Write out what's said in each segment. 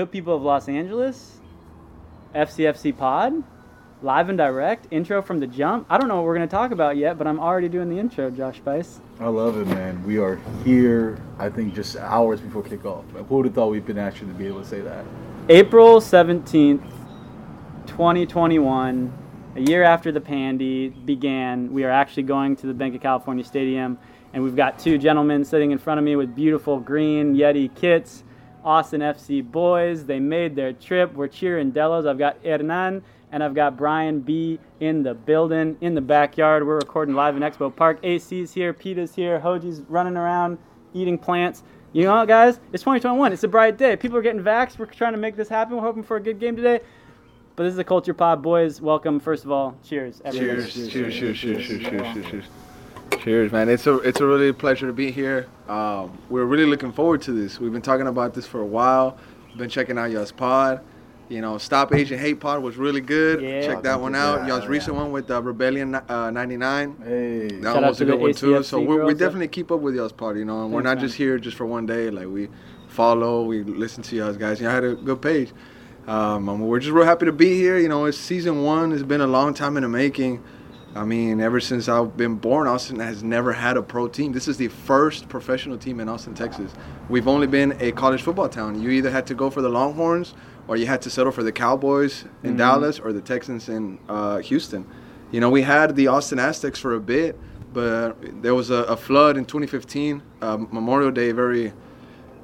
good people of Los Angeles, FCFC Pod, live and direct, intro from the jump. I don't know what we're going to talk about yet, but I'm already doing the intro, Josh Spice. I love it, man. We are here, I think, just hours before kickoff. Who would have thought we'd been actually to be able to say that? April 17th, 2021, a year after the Pandy began, we are actually going to the Bank of California Stadium, and we've got two gentlemen sitting in front of me with beautiful green Yeti kits. Austin FC boys, they made their trip. We're cheering Delos. I've got Hernan and I've got Brian B in the building, in the backyard. We're recording live in Expo Park. AC's here, Peta's here, Hoji's running around eating plants. You know what, guys? It's 2021. It's a bright day. People are getting vaxxed. We're trying to make this happen. We're hoping for a good game today. But this is the Culture Pod, boys. Welcome. First of all, cheers. everybody. Cheers, cheers, cheers, cheers, cheers, cheers, cheers, cheers. Cheers, man. It's a it's a really pleasure to be here. Um, we're really looking forward to this. We've been talking about this for a while. Been checking out y'all's pod. You know, Stop Asian Hate Pod was really good. Yeah. Check that one out. Y'all's yeah. recent one with uh, Rebellion uh, 99. Hey. That Shout one was a good one too. So we we definitely keep up with y'all's pod, you know. And we're not man. just here just for one day. Like we follow, we listen to y'all's guys. Y'all had a good page. Um, and we're just real happy to be here. You know, it's season one. It's been a long time in the making. I mean, ever since I've been born, Austin has never had a pro team. This is the first professional team in Austin, Texas. We've only been a college football town. You either had to go for the Longhorns or you had to settle for the Cowboys in Dallas or the Texans in uh, Houston. You know, we had the Austin Aztecs for a bit, but there was a, a flood in 2015, uh, Memorial Day, very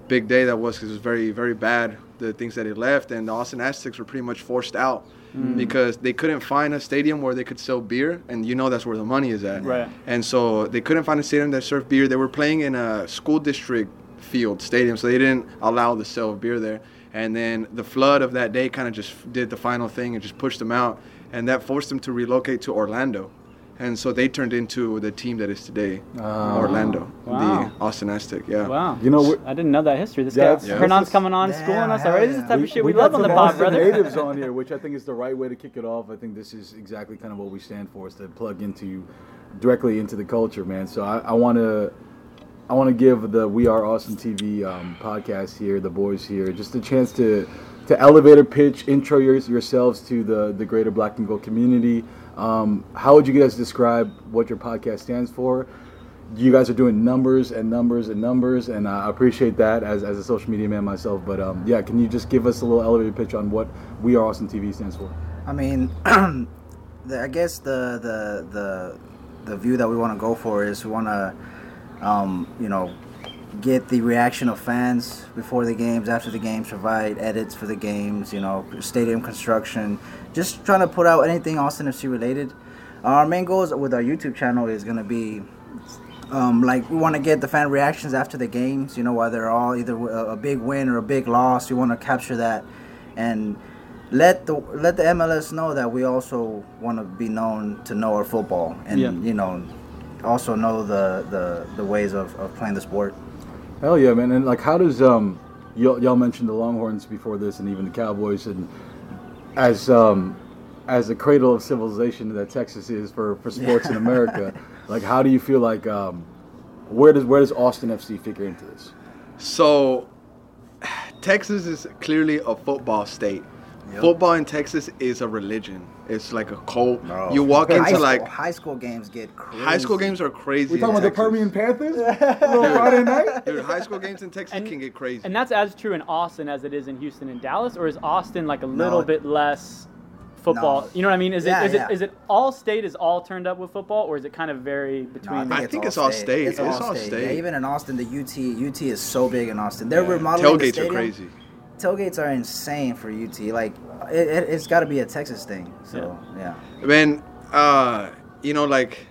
big day that was because it was very, very bad, the things that it left. And the Austin Aztecs were pretty much forced out Mm. because they couldn't find a stadium where they could sell beer. And you know that's where the money is at. Right. And so they couldn't find a stadium that served beer. They were playing in a school district field stadium, so they didn't allow the sale of beer there. And then the flood of that day kind of just did the final thing and just pushed them out. And that forced them to relocate to Orlando. And so they turned into the team that is today, Oh. Orlando, Wow. the Austin Aztec. Yeah. Wow. You know, I didn't know that history. This Yeah, guy, Hernan's it's- coming on, Yeah, schooling us hell already. This is the type yeah. of shit we, got love on the some pod, Austin brother. natives on here, which I think is the right way to kick it off. I think this is exactly kind of what we stand for, is to plug into directly into the culture, man. So I, I want to. I want to give the We Are Austin TV um, podcast here, the boys here, just a chance to to elevator pitch, intro your, yourselves to the the greater Black and Gold community. Um, how would you guys describe what your podcast stands for? You guys are doing numbers and numbers and numbers, and I appreciate that as, as a social media man myself. But um, yeah, can you just give us a little elevator pitch on what We Are Austin TV stands for? I mean, the, I guess the the the the view that we want to go for is we want to, um, you know, get the reaction of fans before the games, after the games, provide edits for the games, you know, stadium construction, just trying to put out anything Austin FC related. Our main goals with our YouTube channel is gonna be um, like we want to get the fan reactions after the games. You know, whether they're all either a, a big win or a big loss. We want to capture that and let the let the MLS know that we also want to be known to know our football and Yeah. you know also know the the, the ways of, of playing the sport. Hell yeah, man! And like, how does um, y'all, y'all mentioned the Longhorns before this, and even the Cowboys, and as um, as the cradle of civilization that Texas is for, for sports in America, like, how do you feel like um, where does where does Austin FC figure into this? So, Texas is clearly a football state. Yep. Football in Texas is a religion. It's like a cult. Bro. You walk high into school, like high school games get crazy. high school games are crazy. We talking in about the Texas. Permian Panthers? Little Friday night? Dude, high school games in Texas And- can get crazy. And that's as true in Austin as it is in Houston and Dallas, or is Austin like a little No. bit less football? No. You know what I mean? Is Yeah, it is yeah. it is it all state is all turned up with football, or is it kind of vary No, between? I think it's all state. It's, It's all, all state. state. Yeah, even in Austin, the UT UT is so big in Austin. They're Yeah. remodeling the Tailgates are crazy. Tailgates are insane for UT. Like it, it, it's got to be a Texas thing. So yeah. Man, uh, you know, like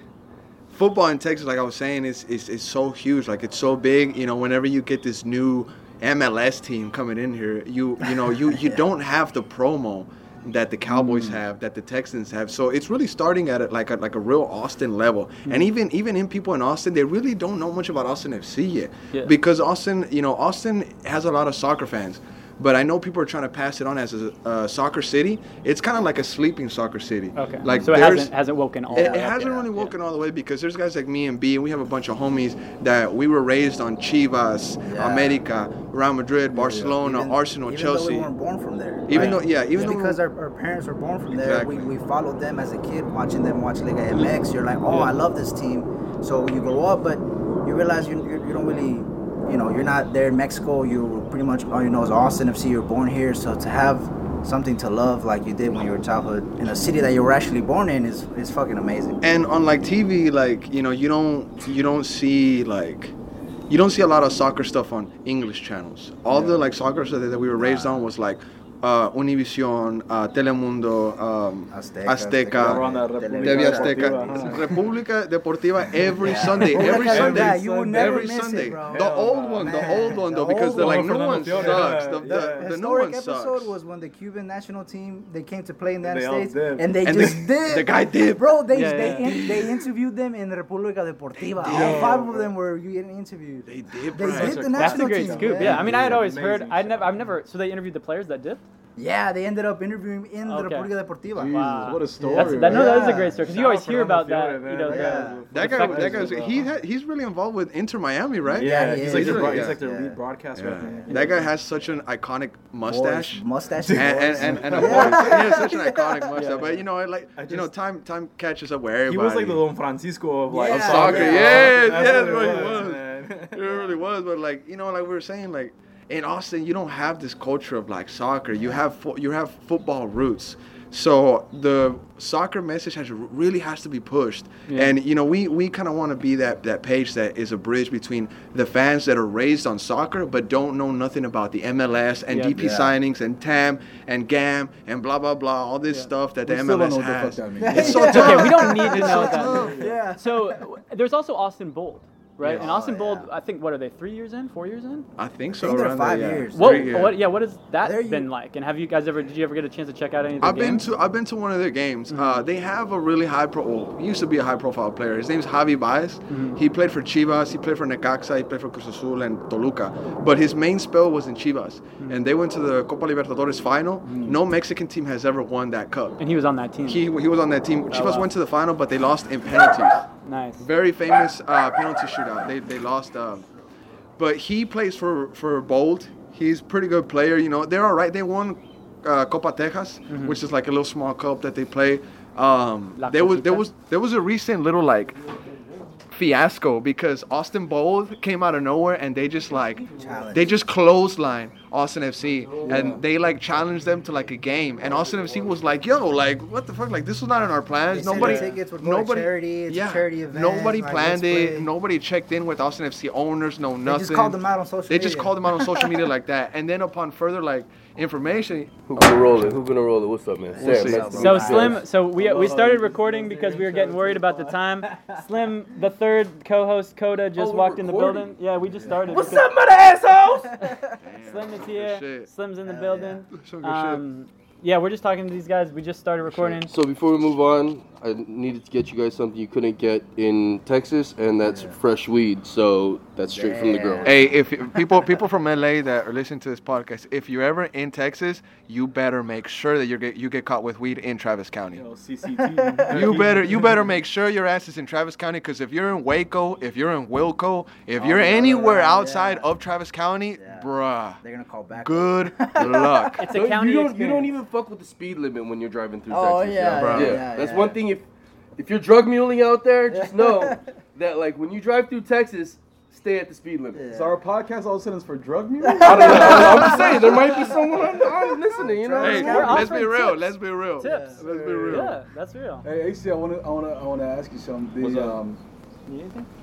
football in Texas, like I was saying, is is is so huge. Like it's so big. You know, whenever you get this new MLS team coming in here, you you know you you don't have the promo that the Cowboys have, that the Texans have. So it's really starting at a, like a, like a real Austin level. And even even in people in Austin, they really don't know much about Austin FC yet, Yeah. because Austin, you know, Austin has a lot of soccer fans. But I know people are trying to pass it on as a, a soccer city. It's kind of like a sleeping soccer city. Okay. Like so it hasn't hasn't woken all it, the it way hasn't yet. really woken all the way because there's guys like me and B, and we have a bunch of homies that we were raised on Chivas, Yeah. America, Real Madrid, Barcelona, Even- Arsenal, even Though we Chelsea. weren't born from there. Even Right. though, yeah, even Just though because our, our parents were born from there, Exactly. we, we followed them as a kid, watching them watch Liga MX. You're like, oh, I love this team. So you grow up, but you realize you, you, you don't really, you know, you're not there in Mexico. You pretty much all you know is Austin FC. You're born here, so to have something to love like you did when you were childhood in a city that you were actually born in is is fucking amazing. and on like TV, like you know, you don't you don't see like you don't see a lot of soccer stuff on English channels. All the like soccer stuff that we were raised on was like uh, Univision, uh, Telemundo, um, Azteca, Azteca, We're on that República TV Azteca, Deportiva. República Deportiva every Sunday, every Yeah, Sunday, yeah, you will never every miss it, Sunday. bro. The old one, the old one though, the because old the like one. new one sucks. Fiore, The, the, The the new historic one episode sucks. was when the Cuban national team they came to play in the United They States dipped. and they And just the- did. the guy dipped. Bro, they Yeah, they, yeah. In, they interviewed them in República Deportiva. All did. five of them were getting interviewed. They did, They bro. did the That's a great scoop. Yeah, I mean, I had always heard. I'd never. I've never. So they interviewed the players that did. Yeah, they ended up interviewing in the República Deportiva. Jesus, Wow. what a story. That's that, no, man. that is a great story because you always hear about Fernando that. Fiore, You know, Yeah. That guy, Fuck guy's bro. he ha, he's really involved with Inter Miami, right? Yeah, Yeah, he he's is. like their, Yeah. he's like their Yeah. lead broadcast rep. Yeah. That guy has such an iconic mustache. Voice, mustache, and, and, and, and a voice. He has such an iconic mustache. Yeah. But you know, like I you know, time time catches up with everybody. He was like the Don Francisco of like soccer. yeah. Yes, That's yes, what what it he was, was. It really was, but like you know, like we were saying, like in Austin, you don't have this culture of like soccer. You have fo- you have football roots. So the soccer message has really has to be pushed, Yeah. and you know we we kind of want to be that that page that is a bridge between the fans that are raised on soccer but don't know nothing about the MLS and Yeah. DP Yeah. signings and TAM and GAM and blah blah blah all this Yeah. stuff that We the still don't MLS know what the fuck has. that means. It's so tough. okay, we don't need to know that Yeah. So there's also Austin Bold, right? Yeah. And Austin Oh, Bold, yeah. I think, what are they? Three years in? Four years in? I think so. I think around five there, yeah. years. What? Three, yeah. What? Yeah. What has that There you- been like? And have you guys ever? Did you ever get a chance to check out any of the I've been games? to I've been to one of their games. Uh, they have a really high pro. Well, he used to be a high profile player. His name's Javi Baez. He played for Chivas. He played for Necaxa. He played for Cruz Azul and Toluca. But his main spell was in Chivas, and they went to the Copa Libertadores final. No Mexican team has ever won that cup. and he was on that team. He he was on that team. Chivas wow. went to the final, but they lost in penalties. nice. Very famous uh, penalty shootout. They they lost. Um, but he plays for for Bold. He's a pretty good player. You know, they're all right. They won uh, Copa Tejas, which is like a little small cup that they play. Um, La there was there was there was a recent little like fiasco because Austin Bold came out of nowhere and they just like Challenge. they just clothesline Austin FC oh. and they like challenged them to like a game and Austin FC was like yo like what the fuck like this was not in our plans said nobody tickets would go to nobody charity, it's a yeah charity event, nobody like, planned it nobody checked in with Austin FC owners no nothing just called them out on social they just called them out on social media like that and then upon further like information Who gonna roll it? Who gonna roll it? What's up, man? We'll Sam, see. nice So. Slim, so we we started recording because we were getting worried about the time. Slim, the third co-host Coda just Oh, we're walked in the building. Yeah, we just started. What's because up, mother assholes? Slim is Good here. Slim's in the Yeah, building. Some Um, yeah, we're just talking to these guys. We just started recording. So before we move on, I needed to get you guys something you couldn't get in Texas, and that's fresh weed. So that's straight from the grow. Hey, if if people people from LA that are listening to this podcast, if you're ever in Texas, you better make sure that you get you get caught with weed in Travis County. Yo, CCT. You better you better make sure your ass is in Travis County because if you're in Waco, if you're in Wilco, if Oh, you're yeah, anywhere yeah, outside yeah. of Travis County, Yeah. bruh, They're gonna call back. good luck. It's a county you don't, you don't even fuck with the speed limit when you're driving through Oh, Texas. yeah, Bro. yeah, yeah, That's yeah. one thing. If if you're drug muling out there, just know that like when you drive through Texas, stay at the speed limit. Yeah. So our podcast all of a sudden is for drug music? I don't know. I'm just saying there might be someone on, on listening. You know. Hey, I'm We're let's be real. tips. Let's be real. Tips. Let's be real. Yeah, that's real. Hey, AC, I want to, I want to, I want to ask you something. What's The, up? um, Need anything?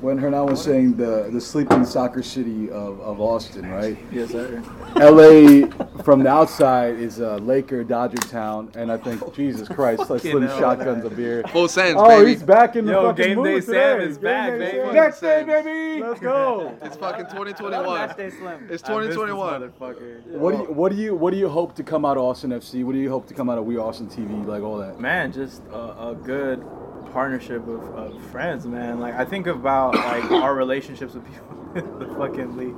When Hernan was saying the the sleeping soccer city of, of Austin, right? Yes, sir. LA from the outside is a Laker Dodger town, and I think Jesus Christ, let's slim hell. shotguns a beer. Full sense, Oh, baby. he's back in the Yo, fucking Game Day mood Sam today. is Game back, Day baby. Sam. Next day, day, baby. Let's go. It's fucking Match 2021. day slim. It's I miss this 2021. motherfucker. What do you what do you what do you hope to come out of Austin FC? What do you hope to come out of We Austin TV? Like all that. Man, just a, a good partnership of, of friends, man. Like I think about like our relationships with people in the fucking league.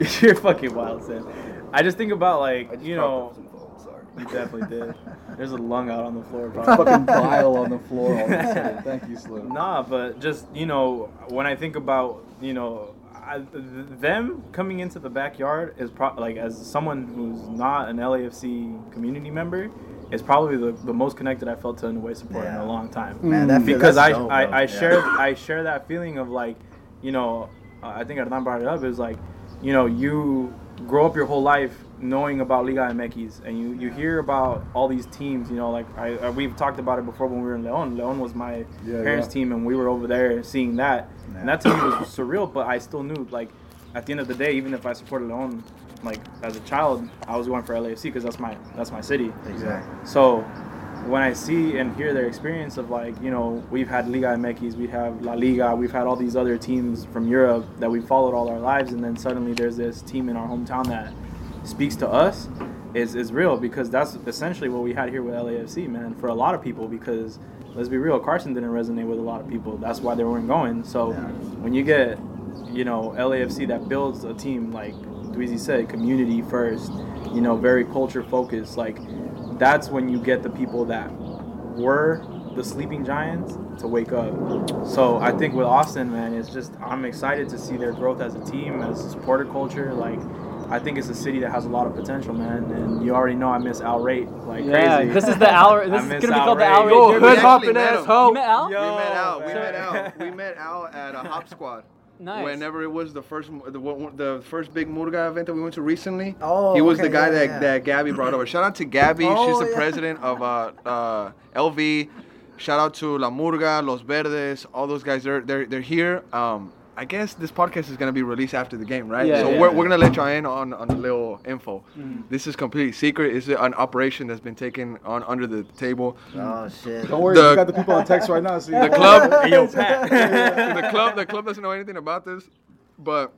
You're fucking wild, Sam. I just think about like you know, that phone, sorry. you definitely did. There's a lung out on the floor. Probably. Fucking bile on the floor all of a sudden. Thank you, Slim. Nah, but just you know, when I think about you know, I, them coming into the backyard is pro- like as someone who's not an LAFC community member, is probably the, the most connected I felt to an away support in a long time. Man, that because I dope, I, bro. I Yeah. share I share that feeling of like, you know, uh, I think Hernan brought it up is like, you know, you grow up your whole life knowing about Liga MX and you, you hear about all these teams, you know, like I, I we've talked about it before when we were in Leon. Leon was my Yeah, parents' yeah. team and we were over there seeing that. Yeah. And that to me was surreal, but I still knew like at the end of the day, even if I supported Leon, like as a child, I was going for LAFC because that's my that's my city. Exactly. So when I see and hear their experience of like, you know, we've had Liga MX, we have La Liga, we've had all these other teams from Europe that we followed all our lives, and then suddenly there's this team in our hometown that speaks to us is, is real because that's essentially what we had here with LAFC, man, for a lot of people because let's be real, Carson didn't resonate with a lot of people. That's why they weren't going. So Yeah. when you get, you know, LAFC that builds a team like Dweezy said, community first, you know, very culture focused, like that's when you get the people that were the sleeping giants to wake up. So I think with Austin, man, it's just I'm excited to see their growth as a team, as a supporter culture. Like I think it's a city that has a lot of potential, man. And you already know I miss Al Rate like Yeah, crazy. this is the Al. This is gonna be Al called the Ray. Al Ray Yo, Derby. hood We hopping actually met him. You met Al? Yo, we met out. We met out. We met out at a hop squad. Nice. Whenever it was the first, the, the first big Murga event that we went to recently, Oh, he was okay, the guy yeah, that, yeah. that Gabby brought over. Shout out to Gabby. She's Oh, the yeah. president of uh, uh, LV. Shout out to La Murga, Los Verdes, all those guys. They're they're, they're here. Um, I guess this podcast is gonna be released after the game, right? Yeah, so yeah. we're, we're gonna let y'all in on, on a little info. Mm-hmm. This is completely secret. It's an operation that's been taken on under the table. Oh shit. Don't worry, The- we got the people on text right now. So The club, Hey, yo, Pat. the club the club doesn't know anything about this, but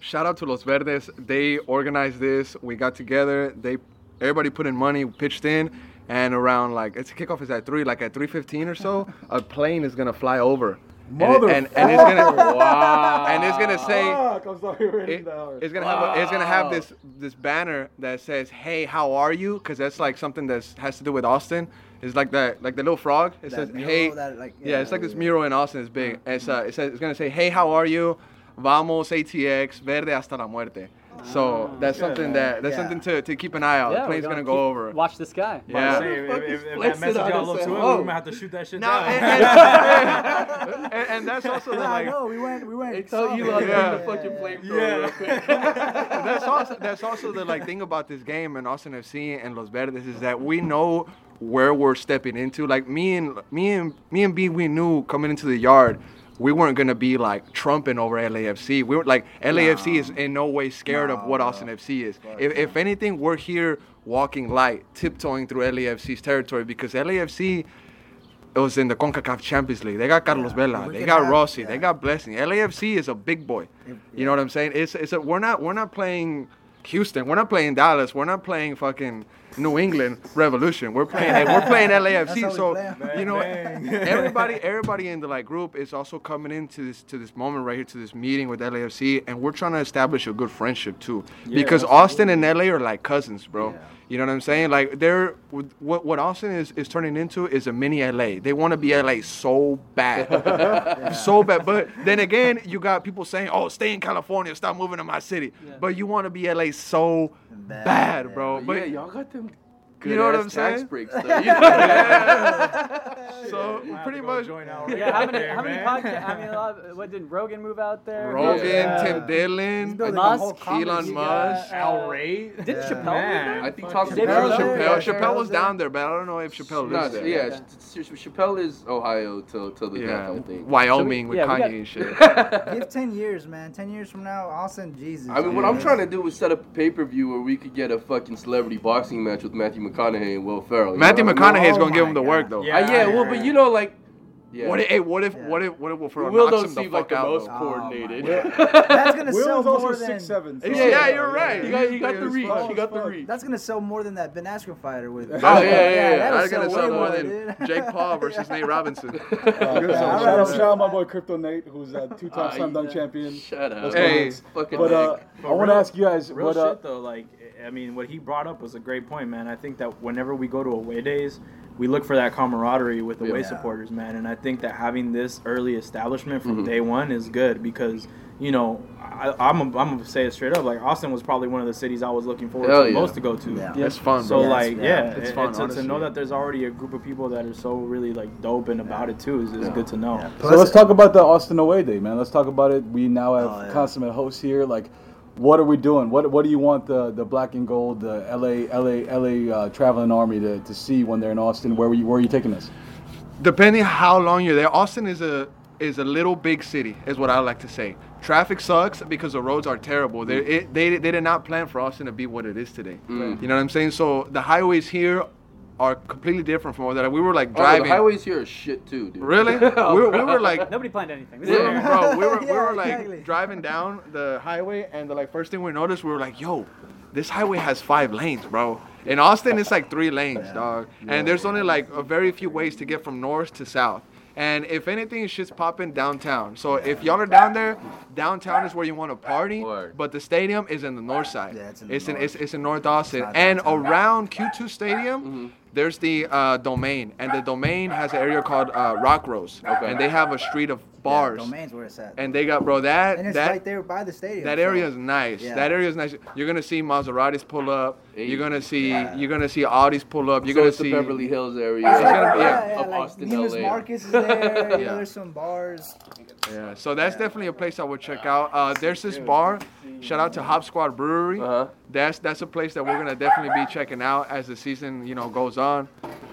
shout out to Los Verdes. They organized this. We got together. They everybody put in money, pitched in, and around like it's kickoff is at three, like at three fifteen or so, a plane is gonna fly over. And, it- and, and it's gonna wow. and it's gonna say Fuck, I'm sorry, we're it- in it's gonna have a, it's gonna have this this banner that says "Hey, how are you?" Because that's like something that has to do with Austin. It's like that like the little frog. It That says mural "Hey." that, like, yeah, yeah, it's like this mural in Austin. It's big. It's uh, it says it's gonna say "Hey, how are you?" Vamos ATX Verde hasta la muerte. So oh, that's good, something man. that that's Yeah. something to, to keep an eye out. Yeah, the plane's we're gonna go over. Watch the sky. Yeah. Say, if, if, if that flexing message on got us low at too, home. we might have to shoot that shit No, down. and, and, and, and that's also the, Yeah, I like know. We went. We went. Hey, tell saw Elon Yeah. the fucking flamethrower real quick. that's also that's also the like thing about this game and Austin FC and Los Verdes is that we know where we're stepping into. Like me and me and me and B, we knew coming into the yard. We weren't gonna be like trumping over LAFC. We were like LAFC is in no way scared of what. Austin FC is. If, if anything, we're here walking light, tiptoeing through LAFC's territory because LAFC it was in the CONCACAF Champions League. They got Carlos Yeah. Vela. They got have- Rossi. yeah. They got Blessing. LAFC is a big boy. You know what I'm saying? It's it's a, we're not we're not playing Houston. We're not playing Dallas. We're not playing fucking New England Revolution. We're playing we're playing LAFC. So play. you know Bang, bang. everybody everybody in the like group is also coming into this to this moment right here to this meeting with LAFC, and we're trying to establish a good friendship too. because Austin and LA are like cousins, bro. Yeah. You know what I'm saying? Like they're what what Austin is is turning into is a mini LA. They want to be LA so bad, so bad. But then again, you got people saying, "Oh, stay in California, stop moving to my city." But you want to be LA so Bad, bad, bro. But But yeah, y'all got them. You know what I'm tax saying? breaks, though. You know? so Might have pretty to go much. join Al Yeah, how many there, how many podcasts? I mean, a lot of, what did Rogan move out there? Rogan, Yeah. Tim Dillon, He's Musk, Elon. Musk. Al Ray. Did Yeah. Chappelle Man. live there? I think Talk Chappelle, Chappelle? Chappelle, Yeah. Chappelle was down there, but I don't know if Chappelle No, lives there. yeah, Ch- Ch- Chappelle is Ohio till till the Yeah, death, I think. Wyoming with yeah, Kanye got- and shit. Give ten years, man. Ten years from now, I'll send Jesus. I mean, what. I'm trying to do is set up a pay per view where we could get a fucking celebrity boxing match with Matthew McConaughey and Will Ferrell. Matthew know I mean? McConaughey is Oh gonna give him my the work though. Yeah. Uh, yeah, well, but you know, like Yeah. What if, hey, what if, Yeah. what if, what if Wilfredo Will knocks don't him the seem like fuck the most though? Oh, coordinated. my That's gonna Will sell is also more than six seven. Yeah, yeah, you're right. He got, he got the it's reach. fine, He got the it's reach. That's gonna sell more than that Ben Askren fighter with. Oh yeah, yeah, yeah. that'll That's gonna sell more than Jake Paul versus Nate Robinson. Yeah, I'd shout, out, shout out my boy KryptoNate, who's a two-time slam dunk champion. Shut up. Let's Hey. Fucking But uh, I want to ask you guys Real what. Uh, shit though, like I mean, what he brought up was a great point, man. I think that whenever we go to away days, we look for that camaraderie with away Yeah. supporters, man. And I think that having this early establishment from Mhm. day one is good because you know I, I'm a, I'm gonna say it straight up. Like Austin was probably one of the cities I was looking forward Hell to yeah. most to go to. Yeah. It's fun, So. Yeah, like it's- yeah, yeah, it's it- fun, to, to know that there's already a group of people that are so really like dope and about it too is, is Yeah. good to know. Yeah. so let's talk about the Austin away day, man. Let's talk about it. We now have Oh, yeah. consummate hosts here. Like, what are we doing? What What do you want the the black and gold, the LA LA LA uh, traveling army to, to see when they're in Austin? Where were you, Where are you taking this? depending how long you're there, Austin is a is a little big city, is what I like to say. Traffic sucks because the roads are terrible. They it, they they did not plan for Austin to be what it is today. Mm. You know what I'm saying? So the highways here are completely different from what that we were like Oh, driving. the highways here are shit too, dude. Really? we, were, we were like Nobody planned anything. This we were, bro, we were, we were like exactly. driving down the highway, and the like first thing we noticed, we were like, "Yo, this highway has five lanes, bro." In Austin, it's like three lanes, dog, and there's only like a very few ways to get from north to south. And if anything, it's just popping downtown. So if y'all are down there, downtown is where you want to party, Word. but the stadium is in the north side. Yeah, it's in the it's in north. it's, it's in North Austin, and downtown. around Q2 Stadium. Mm-hmm. There's the uh, domain, and the domain has an area called uh, Rock Rose, Okay. and they have a street of Yeah, bars. domains where it's at. And they got bro that And it's that right there by the stadium. that so- area is nice. Yeah. That area is nice. You're gonna see Maseratis pull up. Hey. You're gonna see Yeah. you're gonna see Audis pull up. You're so gonna it's see the Beverly Hills area It's gonna be- yeah, yeah, yeah, of like Austin, Neiman's LA. Marcus is there. you know, there's some bars. Yeah, so that's definitely a place I would check out. Uh, there's this bar. Shout out to Hop Squad Brewery. Uh-huh. That's that's a place that we're gonna definitely be checking out as the season you know goes on.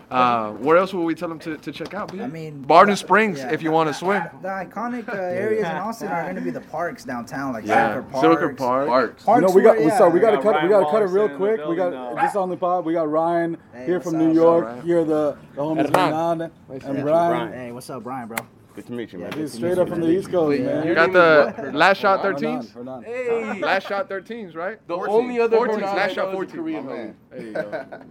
Uh, where else will we tell them to, to check out? B? I mean, Barton the- Springs yeah, if you want to swim. The iconic uh, areas in Austin are going to be the parks downtown, like Yeah, Zilker Park. Zilker Park. Parks. You know, we got where- we sorry, we yeah. got to got cut we got to cut it real quick. We got building now. this on the pod. We got Ryan Hey, here from up? New What's up, York. Here the the homies Hernan. Hernan Nice and to meet you, Brian. Brian. Hey, what's up, Brian, bro? Good to meet you, man. He's straight meet up from the. East Coast, Wait, man. your Got the last shot 13s. Hey. Last shot 13s, right? The only other 14s. I Last shot know is a 14. Korean man. There you go.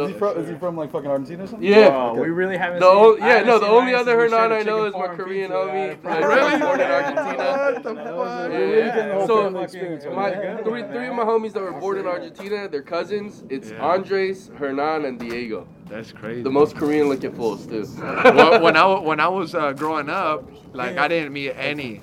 Is he from is he from like fucking Argentina or something? Yeah. Oh, we really haven't. The seen, o- I yeah, haven't no, the seen only Ryan other since we Hernan shared I a know chicken is my farm Korean pizza homie. at- Like, Really? born in Argentina. What the That fuck? was- Yeah, we're really getting the whole So, family experience. My, right? three, three of my homies that were born in Argentina, they're cousins. It's Yeah. Andres, Hernan, and Diego. That's crazy. The most Korean looking fools, too. well, when I wa- when I was uh, growing up, like I didn't meet any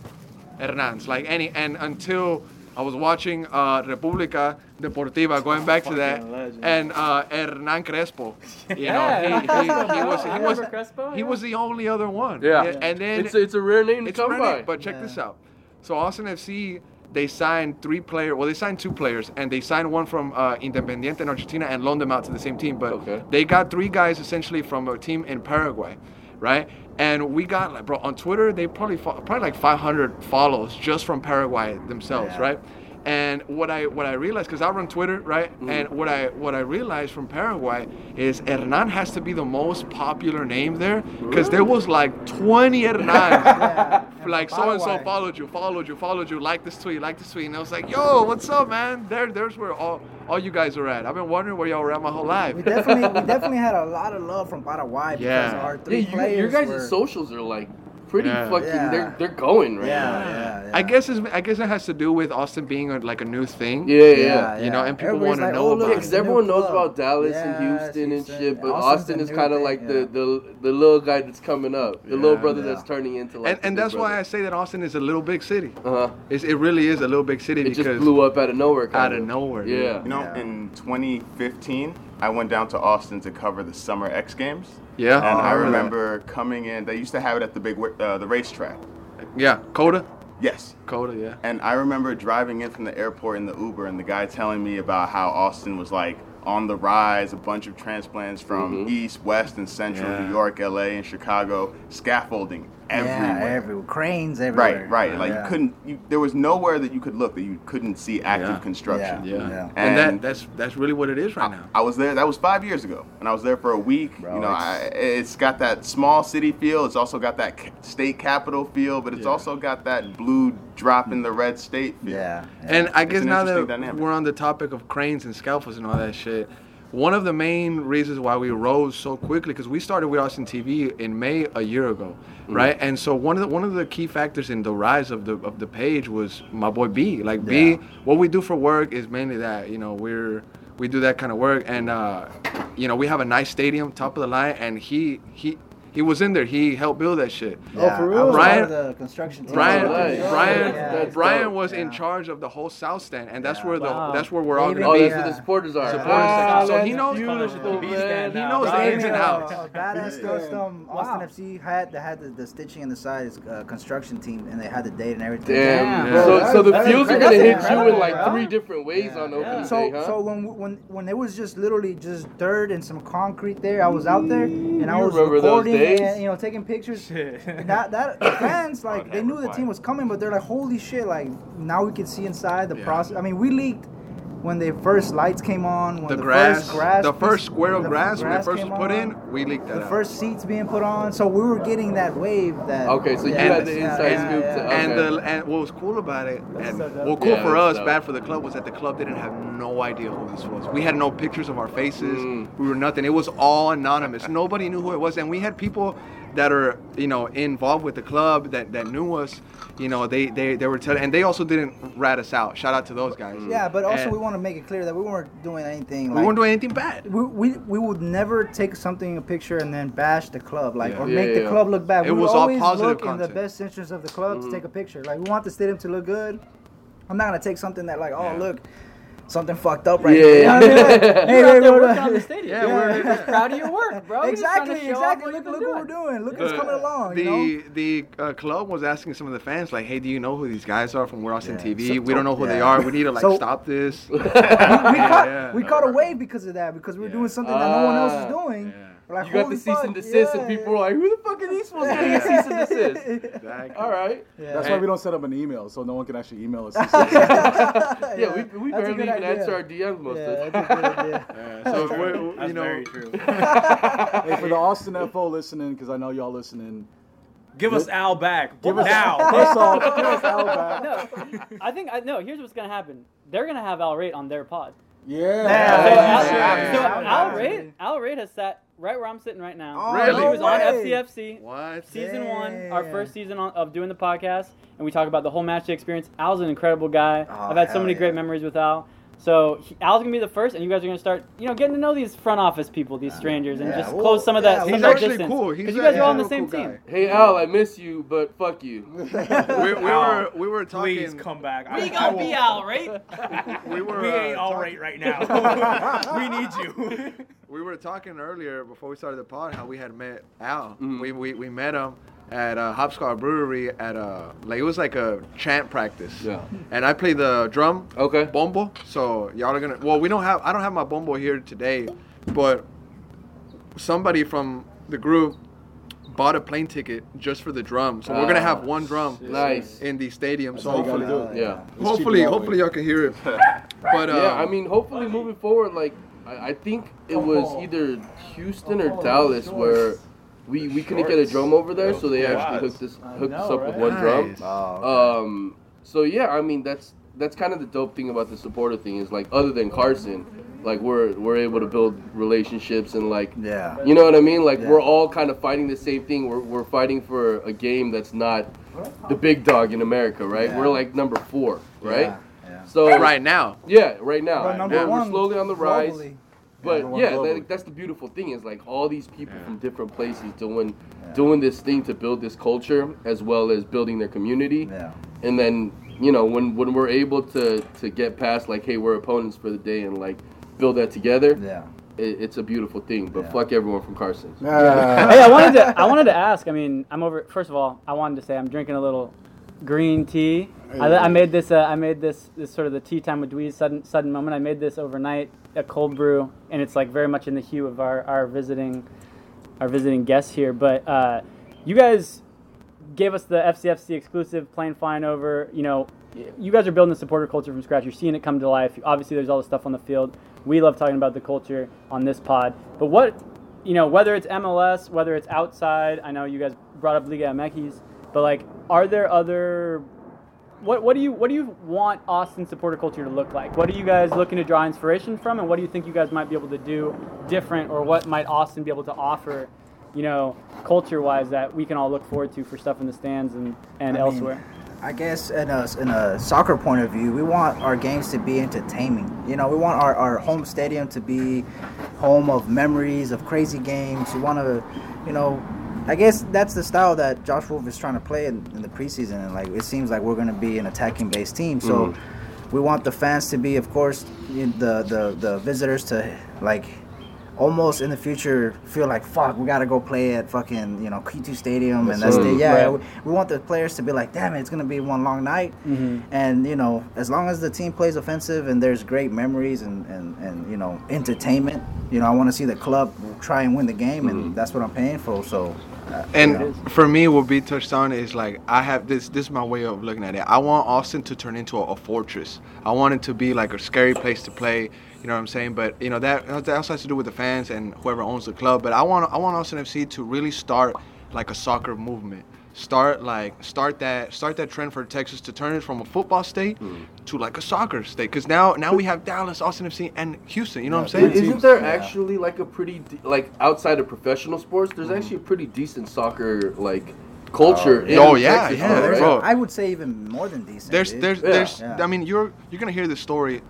Hernans, like any, and until I was watching uh, República Deportiva, going back to that, legend. and uh, Hernan Crespo. You Yeah, know, he, he, he was he was Crespo, he yeah. was the only other one. Yeah. and then It's, it's a rare name to it's come brilliant, by. But check Yeah. this out. So Austin FC, they signed three players. Well, they signed two players, and they signed one from uh, Independiente in Argentina and loaned them out to the same team. But Okay. they got three guys essentially from a team in Paraguay, right? And we got like, bro, on Twitter, they probably fo- probably like 500 follows just from Paraguay themselves, Yeah. right? And what I what I realized, because I run Twitter, right? Mm-hmm. And what I what I realized from Paraguay is Hernan has to be the most popular name there, because there was like 20 Hernans Yeah. like so and so followed you, followed you, followed you, like this tweet, like this tweet, and I was like, yo, what's up, man? There, there's where all, all you guys are at. I've been wondering where y'all were at my whole life. We definitely, we definitely had a lot of love from Paraguay because Yeah. our yeah, three you, players your guys' were, socials are like pretty Yeah. fucking. Yeah. They're they're going right Yeah, now. yeah, yeah. I guess it's, I guess it has to do with Austin being a, like a new thing. Yeah, yeah. yeah. You know, and people wanna like, know oh, about it. Yeah, because a everyone knows club. about Dallas and Houston and Houston. shit, but Austin's Austin is kind of like yeah. the, the the little guy that's coming up, the little brother Yeah. that's turning into like. And, and that's why I say that Austin is a little big city. Uh huh. It's, it really is a little big city because. It because just blew up out of nowhere. Out of nowhere. Yeah. You know, in 2015, I went down to Austin to cover the Summer X Games. Yeah. And I remember that. coming in. They used to have it at the big uh, the racetrack. Yeah, COTA. Yes. COTA. Yeah. And I remember driving in from the airport in the Uber, and the guy telling me about how Austin was like on the rise, a bunch of transplants from Mhm. East, West, and Central Yeah. New York, LA, and Chicago, scaffolding everywhere. Yeah, everywhere. Cranes everywhere. Right, right. Like Yeah. you couldn't. You, there was nowhere that you could look that you couldn't see active Yeah. construction. Yeah. Yeah. And- And, that that's that's really what it is right now. I was there. That was five years ago, and I was there for a week. Bro, you know, it's- I, it's got that small city feel. It's also got that state capital feel, but it's Yeah. also got that blue drop in the red state feel. Yeah. yeah. And I guess an now that dynamic. we're on the topic of cranes and scalpels and all that shit, one of the main reasons why we rose so quickly because we started with Austin TV in May a year ago, right? And so one of the one of the key factors in the rise of the of the page was my boy B. Like Yeah. B, what we do for work is mainly that. You know, we're we do that kind of work, and uh, you know, we have a nice stadium, top of the line, and he he. He was in there. He helped build that shit. yeah, for real? Brian- the construction team. Brian, Oh, nice. Brian, Yeah. Brian dope. was in charge of the whole South Stand, and that's Yeah. where the Wow. that's where we're all gonna Oh, be. that's where the supporters are. Supporters section. So he knows- beautiful, Beast man. He knows the ins and uh, outs. A badass custom Austin FC had that had the, the stitching in the side is uh, construction team and they had the date and everything. Damn. Yeah. So, so the That's fuels are gonna hit you in like three different ways on opening day, huh? so when when when it was just literally just dirt and some concrete there, I was out there and I was recording days? and you know taking pictures. that that fans like they knew the team was coming, but they're like, holy shit! Like now we can see inside the Yeah. process. I mean, we leaked when the first lights came on, when The, the, grass, first grass, the first square of the grass, when it first was put on, in, we leaked that the out. first seats being put on. So we were getting that wave that. Okay, so you had the inside yeah, scoop yeah. to- and the and what was cool about it, and so dope. well, cool Yeah, for us, dope. bad for the club, was that the club didn't have no idea who this was. We had no pictures of our faces. Mm. We were nothing. It was all anonymous. Nobody knew who it was, and we had people that are you know involved with the club that that knew us. You know, they they they were telling, and they also didn't rat us out. Shout out to those guys. Yeah, but also And we want to make it clear that we weren't doing anything. we weren't doing anything bad. we, we, we would never take something a picture and then bash the club like Yeah. or Yeah, make yeah, the yeah. club look bad. It we would was all always positive look in the best interest of the club Mm-hmm. to take a picture. Like we want the stadium to look good. I'm not gonna take something that like oh Yeah. look something fucked up right Yeah. here. You know what I mean? Like, You're hey, You're hey, bro, working on the stadium. Yeah, we're- proud of your work, bro. You're just trying to exactly, exactly. Look, look what we're doing. Look what's coming along. The you know? the uh, club was asking some of the fans like, "Hey, do you know who these guys are from We're Austin Yeah. TV? So- we don't know who they are. We need to like So- stop this." we, we caught we caught a wave because of that because we were Yeah. doing something that no one else Ah. is doing. Yeah. We're like, You got the cease fuck, and desist, and people are like, "Who the fuck are these fools getting a cease and desist?" Exactly. All right. Yeah. That's why we don't set up an email, so no one can actually email us. Yeah, we, we That's barely even idea. answer our DMs most Yeah, of the time. that's a good idea. Yeah, so we're, you That's know, very true. hey, for the Austin FO listening, because I know y'all listening. Give us Al back Give us now. First off, give us Al back. No, I think I no. Here's what's gonna happen. They're gonna have Al Rate on their pod. Yeah. So, Yeah. Al, Yeah. so Al Rate, Al Rate has sat right where I'm sitting right now. Oh, Really? He was on. FCFC. what? Season one, our first season on, of doing the podcast, and we talk about the whole match day experience. Al's an incredible guy. Oh, I've had so hell many great memories with Al. So he, Al's gonna be the first, and you guys are gonna start, you know, getting to know these front office people, these strangers, and Yeah, just well, close some of yeah, that. some He's of that actually distance. cool. He's Because you guys he's are all on the same cool team. Hey Al, I miss you, but fuck you. we, we were we were talking. Please come back. We I- I gonna will- be Al Rate. We were. We uh, ain't all talking- right right now. we need you. We were talking earlier before we started the pod how we had met Al. Mhm. We, we we met him at uh, Hop Squad Brewery at a like it was like a chant practice. Yeah. And I play the drum. Okay. Bombo. So y'all are gonna. Well, we don't have. I don't have my bombo here today, but somebody from the group bought a plane ticket just for the drum. So we're gonna have Ah, one drum Nice. in the stadium. That's so how gotta hopefully. Yeah. Let's hopefully, hopefully y'all can hear it. But uh, yeah, I mean, hopefully moving forward, like I, I think it was either Houston or Dallas where we, we couldn't get a drum over there, so they actually hooked us hooked us know, up with right? one drum. Nice. Um, so yeah, I mean that's that's kind of the dope thing about the supporter thing is like other than Carson, like we're we're able to build relationships and like yeah. you know what I mean? Like Yeah. we're all kind of fighting the same thing. We're we're fighting for a game that's not the big dog in America, right? Yeah. We're like number four, right? Yeah, yeah. So right now. yeah, right now. But number we're, we're one slowly on the rise. globally. But yeah, that, that's the beautiful thing is like all these people Yeah. from different places doing Yeah. doing this thing to build this culture as well as building their community. Yeah. And then you know when when we're able to to get past like hey we're opponents for the day and like build that together, Yeah. it, it's a beautiful thing. But Yeah. fuck everyone from Carson. Hey, I wanted to I wanted to ask. I mean, I'm over. First of all, I wanted to say I'm drinking a little green tea. I, I made this. Uh, I made this. This sort of the tea time with Dweez sudden sudden moment. I made this overnight, a cold brew, and it's like very much in the hue of our our visiting, our visiting guests here. But uh, you guys, gave us the FCFC exclusive plane flying over. You know, you guys are building the supporter culture from scratch. You're seeing it come to life. Obviously, there's all the stuff on the field. We love talking about the culture on this pod. But what, you know, whether it's MLS, whether it's outside, I know you guys brought up Liga MX, but like, are there other what, what do you what do you want Austin supporter culture to look like? What are you guys looking to draw inspiration from, and what do you think you guys might be able to do different, or what might Austin be able to offer, you know, culture-wise that we can all look forward to for stuff in the stands and, and I mean, elsewhere? I guess in a, in a soccer point of view, we want our games to be entertaining. You know, we want our, our home stadium to be home of memories of crazy games. We want to, you know, I guess that's the style that Josh Wolff is trying to play in, in the preseason, and like it seems like we're going to be an attacking-based team. So Mm-hmm. we want the fans to be, of course, the the the visitors to like almost in the future feel like fuck we gotta go play at fucking you know Q2 Stadium and that's the yeah Right. we, we want the players to be like damn it it's gonna be one long night and you know as long as the team plays offensive and there's great memories and and, and you know entertainment you know I want to see the club try and win the game and that's what I'm paying for so uh, And you know. for me, what B touched on is like I have this. This is my way of looking at it. I want Austin to turn into a, a fortress. I want it to be like a scary place to play. You know what I'm saying? But you know that that also has to do with the fans and whoever owns the club. But I want I want Austin FC to really start like a soccer movement. Start like start that start that trend for Texas to turn it from a football state hmm. to like a soccer state. Because now now we have Dallas, Austin FC, and Houston. You know what I'm saying? Isn't there Yeah. actually like a pretty de- like outside of professional sports? There's hmm. actually a pretty decent soccer like culture. Oh, in Oh, yeah, Texas, yeah, though, There's- right? bro. I would say even more than decent There's there's Yeah. there's Yeah. I mean you're you're gonna hear this story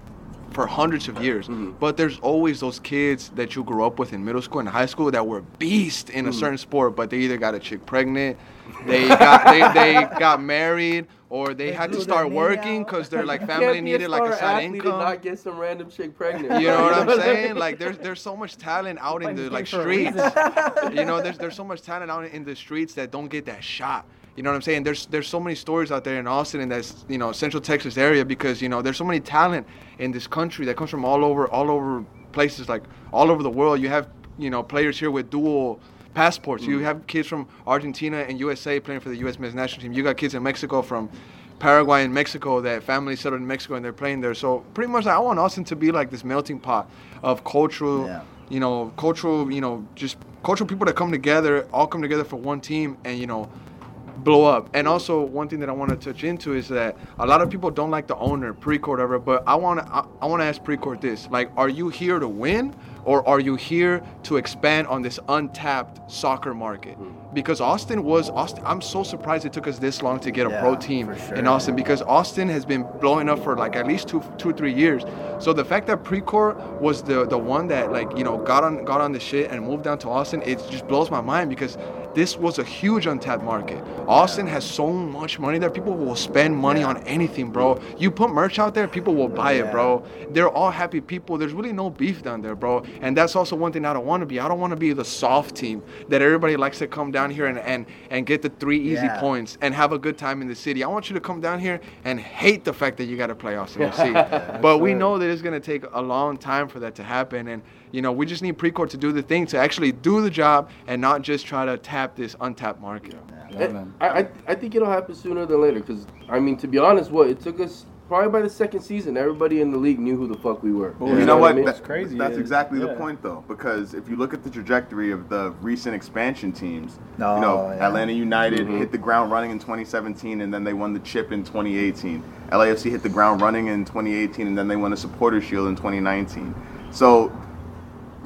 for hundreds of years, Mm-hmm. but there's always those kids that you grew up with in middle school and high school that were beast in Mm-hmm. a certain sport, but they either got a chick pregnant, they got they, they got married, or they, They had to start working because their like family can't be a needed like a side income. And not get some random chick pregnant. You know what I'm saying? Like there's there's so much talent out in the like game for a streets. you know, there's there's so much talent out in the streets that don't get that shot. You know what I'm saying? There's there's so many stories out there in Austin and that's you know Central Texas area because you know there's so many talent in this country that comes from all over all over places like all over the world. You have you know players here with dual passports. You mm. have kids from Argentina and USA playing for the U.S. men's national team. You got kids in Mexico from Paraguay and Mexico that family settled in Mexico and they're playing there. So pretty much I want Austin to be like this melting pot of cultural, Yeah. you know, cultural, you know, just cultural people that come together, all come together for one team and, you know, blow up. And also one thing that I want to touch into is that a lot of people don't like the owner, Precourt, whatever, but I want to I, I want to ask Precourt this. Like are you here to win or are you here to expand on this untapped soccer market? Hmm. Because Austin was Austin I'm so surprised it took us this long to get a pro team sure. in Austin because Austin has been blowing up for like at least two two or three years. So the fact that Precourt was the the one that like, you know, got on got on the shit and moved down to Austin, it just blows my mind because this was a huge untapped market. Austin has so much money there. People will spend money on anything, bro. You put merch out there, people will buy it, bro. They're all happy people. There's really no beef down there, bro. And that's also one thing I don't want to be. I don't want to be the soft team that everybody likes to come down here and, and, and get the three easy Yeah. points and have a good time in the city. I want you to come down here and hate the fact that you got to play Austin FC. but we know that it's going to take a long time for that to happen. And, you know, we just need Precourt to do the thing, to actually do the job and not just try to tap this untapped market. Yeah, man. I, I I think it'll happen sooner than later. Cause I mean, to be honest, what it took us probably by the second season, everybody in the league knew who the fuck we were. You know what? I mean? That- crazy That's is- exactly the point, though, because if you look at the trajectory of the recent expansion teams, Oh, you know, yeah. Atlanta United mm-hmm. hit the ground running in 2017, and then they won the chip in 2018. LAFC hit the ground running in 2018, and then they won a Supporter Shield in 2019. So,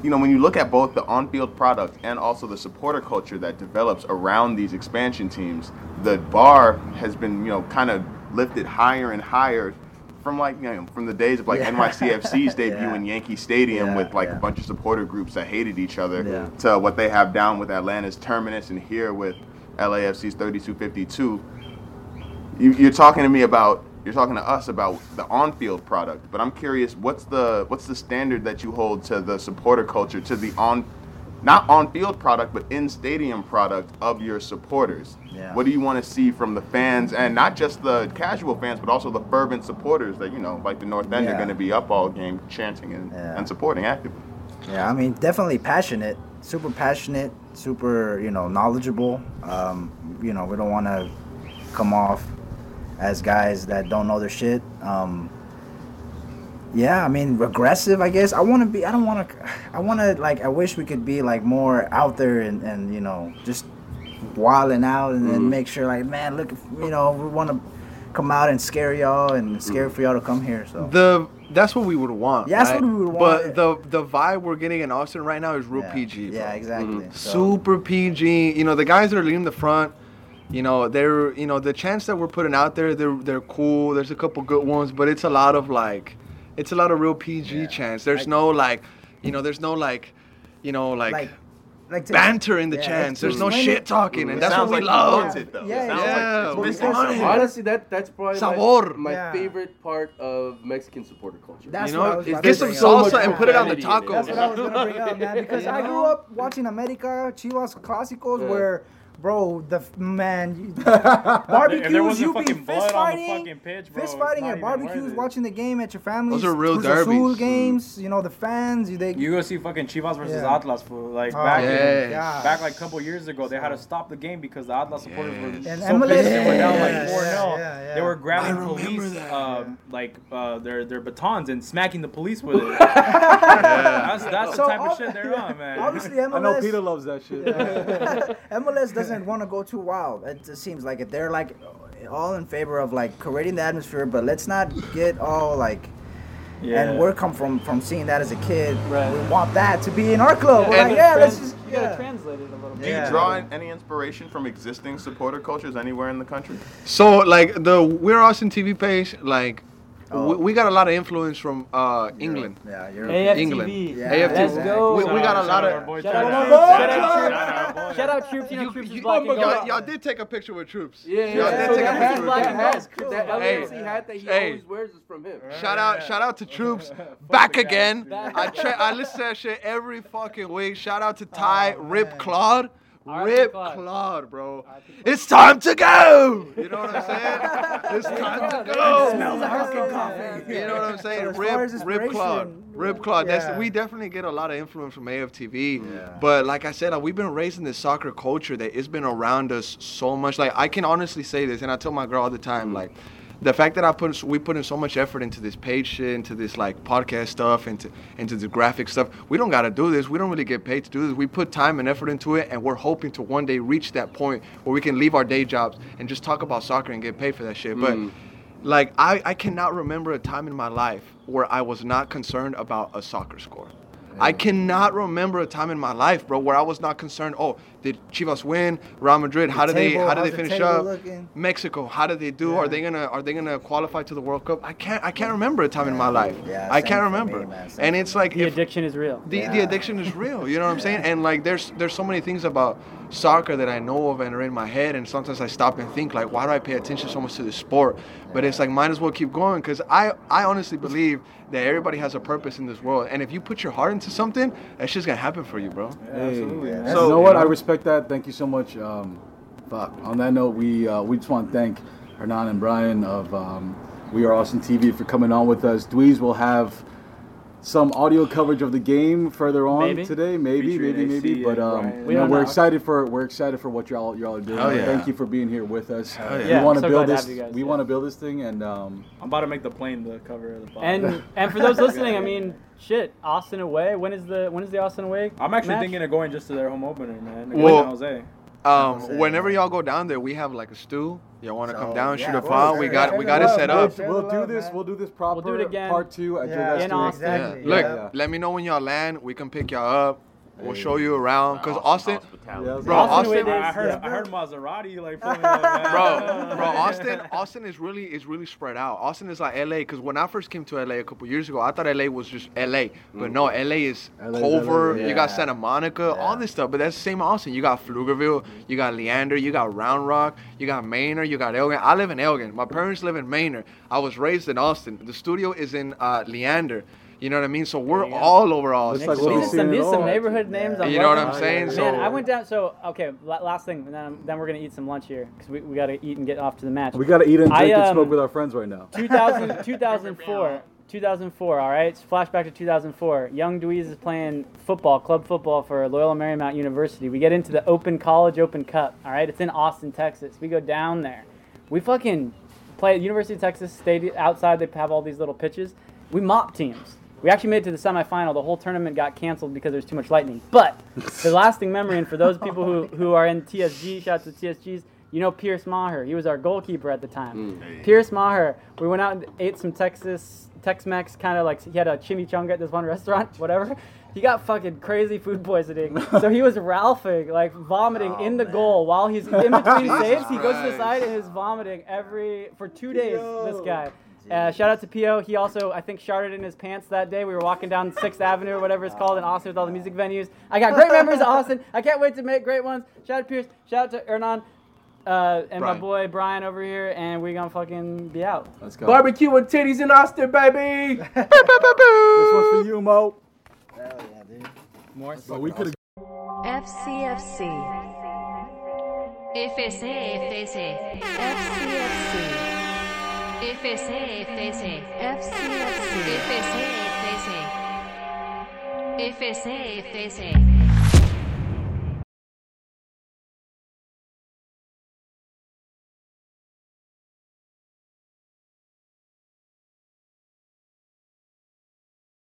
you know, when you look at both the on-field product and also the supporter culture that develops around these expansion teams, the bar has been, you know, kind of lifted higher and higher from like, you know, from the days of like Yeah. NYCFC's debut Yeah. in Yankee Stadium Yeah, with like a bunch of supporter groups that hated each other to what they have down with Atlanta's Terminus and here with LAFC's 3252. You, you're talking to me about you're talking to us about the on-field product, but I'm curious what's the what's the standard that you hold to the supporter culture to the on not on-field product but in-stadium product of your supporters. Yeah. What do you want to see from the fans and not just the casual fans but also the fervent supporters that you know like the North End are going to be up all game chanting and, Yeah. and supporting actively. Yeah, I mean, definitely passionate super passionate, super you know knowledgeable. Um, you know, we don't want to come off as guys that don't know their shit. Um, yeah, I mean, regressive I guess I want to be. I don't want to. I want to like. I wish we could be like more out there and and you know just wilding out and then mm-hmm. make sure like man, look, you know, we want to come out and scare y'all and mm-hmm. scare for y'all to come here. So The that's what we would want. Yeah, that's right? what we would want But the the vibe we're getting in Austin right now is real yeah. PG. Yeah, bro. exactly. Mm-hmm. So- super PG. You know, the guys that are leading the front, you know, they're you know the chance that we're putting out there, they're they're cool. There's a couple good ones, but it's a lot of like, it's a lot of real PG Yeah. chants. There's Like- no like, you know, there's no like, you know, like. like like to- banter in the yeah, chants. There's no shit talking, and that's what sounds we like he love. it, though. Yeah, It sounds yeah. like Well, missing because- something. Honestly, that that's probably Sabor. my, my Yeah. favorite part of Mexican supporter culture. That's You what I know, was about get some bring up. so salsa and put it on the profanity in it. tacos. That's what I was gonna bring up, man. Because I grew up watching America Chivas Clásicos, Yeah. where, bro, the f- man, you, And there barbecues, wasn't you be fucking blood fist on the fighting, fucking pitch, bro. fist It's fighting not at even worth barbecues, it. watching the game at your family's. Those are real Cruz Azul derbies. games. You know the fans. You they. You go see fucking Chivas versus Yeah. Atlas for like Oh, back Yeah. in, gosh. back like a couple years ago. They had to stop the game because the Atlas supporters were Yes. And so MLS pissed they were down like yeah, four 0 yeah, yeah. They were grabbing I remember police that, um, like uh, their their batons and smacking the police with it. That's that's So the type ob- of shit they're on, man. Obviously, MLS. I know Peter loves that shit. MLS doesn't want to go too wild. It just seems like it. They're like all in favor of like creating the atmosphere, but let's not get all like. Yeah. And we're come from from seeing that as a kid. Right. We want that to be in our club. We're And- like, yeah, let's just you gotta yeah. translate it a little Do bit. you Yeah. draw any inspiration from existing supporter cultures anywhere in the country? So like the We're Austin TV page, like Oh. we, we got a lot of influence from uh, England. Yeah, you're. AFTV. England. Yeah, AFTV. Let's go. We, we got a lot of. Shout out, Shout Troopz. out, Shout out. Troopz. Shout out Troopz. You You, Troopz is you, black and y'all, y'all did take a picture with Troopz. Yeah, Y'all yeah. did take a that picture with and Troopz. gold. That Hey. Hat that he Hey. always wears is from him. Shout out, shout out to Troopz. Back again. I tra- I listen to that shit every fucking week. Shout out to Ty, Rip man. Claude. R.I.P. Rip Claude. Claude, bro. It's time to go. You know what I'm saying? It's time to go. Smells like fucking coffee. You know what I'm saying? So as far as Rip, Rip Claude, Rip Claude. yeah. That's we definitely get a lot of influence from AFTV. Yeah. But like I said, like, we've been raised in this soccer culture that it's been around us so much. Like I can honestly say this, and I tell my girl all the time, like. The fact that I put we put in so much effort into this page shit, into this like podcast stuff, into into the graphic stuff. We don't gotta do this. We don't really get paid to do this. We put time and effort into it, and we're hoping to one day reach that point where we can leave our day jobs and just talk about soccer and get paid for that shit. But mm. like I, I cannot remember a time in my life where I was not concerned about a soccer score. I cannot remember a time in my life, bro, where I was not concerned. Oh, did Chivas win? Real Madrid? How did they? How did they finish table up? looking? Mexico? How did they do? Are they gonna? Are they gonna qualify to the World Cup? I can't. I can't remember a time in my life. Yeah, I can't for me, remember. man, and it's like The if, addiction is real. the, the addiction is real. You know what I'm saying? And like there's there's so many things about soccer that I know of and are in my head, and sometimes I stop and think like, why do I pay attention so much to this sport? But it's like might as well keep going because I I honestly believe that everybody has a purpose in this world, and if you put your heart into something, that's just gonna happen for you, bro. Hey, absolutely. Yeah, you know what? I respect that. Thank you so much. Um, fuck. On that note, we uh, we just want to thank Hernan and Brian of um, We Are Austin TV for coming on with us. Dweez will have some audio coverage of the game further on Maybe. today, maybe, Featuring maybe, maybe. AC But um, we you know, we're know. excited for we're excited for what y'all y'all are doing. Yeah. Thank you for being here with us. Hell We yeah. want to build this. guys, we yeah. want to build this thing, and um, I'm about to make the plane the cover of the pod. And and for those listening, I mean, shit, Austin away. When is the when is the Austin away? I'm actually match? thinking of going just to their home opener, man. Against Well- San Jose. Um, whenever y'all go down there, we have like a stew. Y'all want to So, come down, yeah, shoot a bro, file? sure, We got yeah. we got it set We'll- up. We'll do this. man. We'll do this proper do it again. part two at Yeah, in Austin. Exactly. Look, Yeah. let me know when y'all land. We can pick y'all up. We'll show you around. Cause Austin Austin, bro, Austin Austin. I heard yeah. I heard Maserati like pulling up, man. bro, bro, Austin, Austin is really is really spread out. Austin is like LA. Cause when I first came to LA a couple years ago, I thought LA was just LA, but no, LA is LA Culver. LA, You got. Santa Monica, all this stuff. But that's the same Austin. You got Pflugerville, you got Leander, you got Round Rock, you got Manor, you got Elgin. I live in Elgin. My parents live in Manor. I was raised in Austin. The studio is in uh, Leander. You know what I mean? So we're There you all over Austin. like These we've are seen some, it these some neighborhood names. I'm You know what. I'm saying? Man, So I went down. So okay, last thing, and then, then we're gonna eat some lunch here because we, we gotta eat and get off to the match. We got to eat and I, drink and um, smoke with our friends right now. 2000, 2004, 2004. All right, so flashback to 2004. Young Dweez is playing football, club football for Loyola Marymount University. We get into the Open College Open Cup. All right, it's in Austin, Texas. We go down there. We fucking play at University of Texas Stadium outside. They have all these little pitches. We mop teams. We actually made it to the semifinal. The whole tournament got canceled because there was too much lightning. But the lasting memory, and for those people who, who are in TSG, shout out to TSGs, you know Pierce Maher. He was our goalkeeper at the time. Mm. Pierce Maher. We went out and ate some Texas Tex-Mex, kind of like he had a chimichanga at this one restaurant, whatever. He got fucking crazy food poisoning, so he was ralphing, like vomiting Oh, in the man. goal while he's in between saves. He goes to the side and is vomiting every for two days. This guy. Uh, shout out to Pio. He also, I think, sharted in his pants that day. We were walking down Sixth Avenue or whatever it's called in Austin with all the music venues. I got great memories of Austin. I can't wait to make great ones. Shout out to Pierce. Shout out to Hernan. Uh, and my boy Brian over here, and we're gonna fucking be out. Let's go. Barbecue and titties in Austin, baby. This one's for you, Mo. Hell yeah, dude. More But we could have FCFC. FCFC. FCFC. FCFC. FCFC. FCFC. FCFC.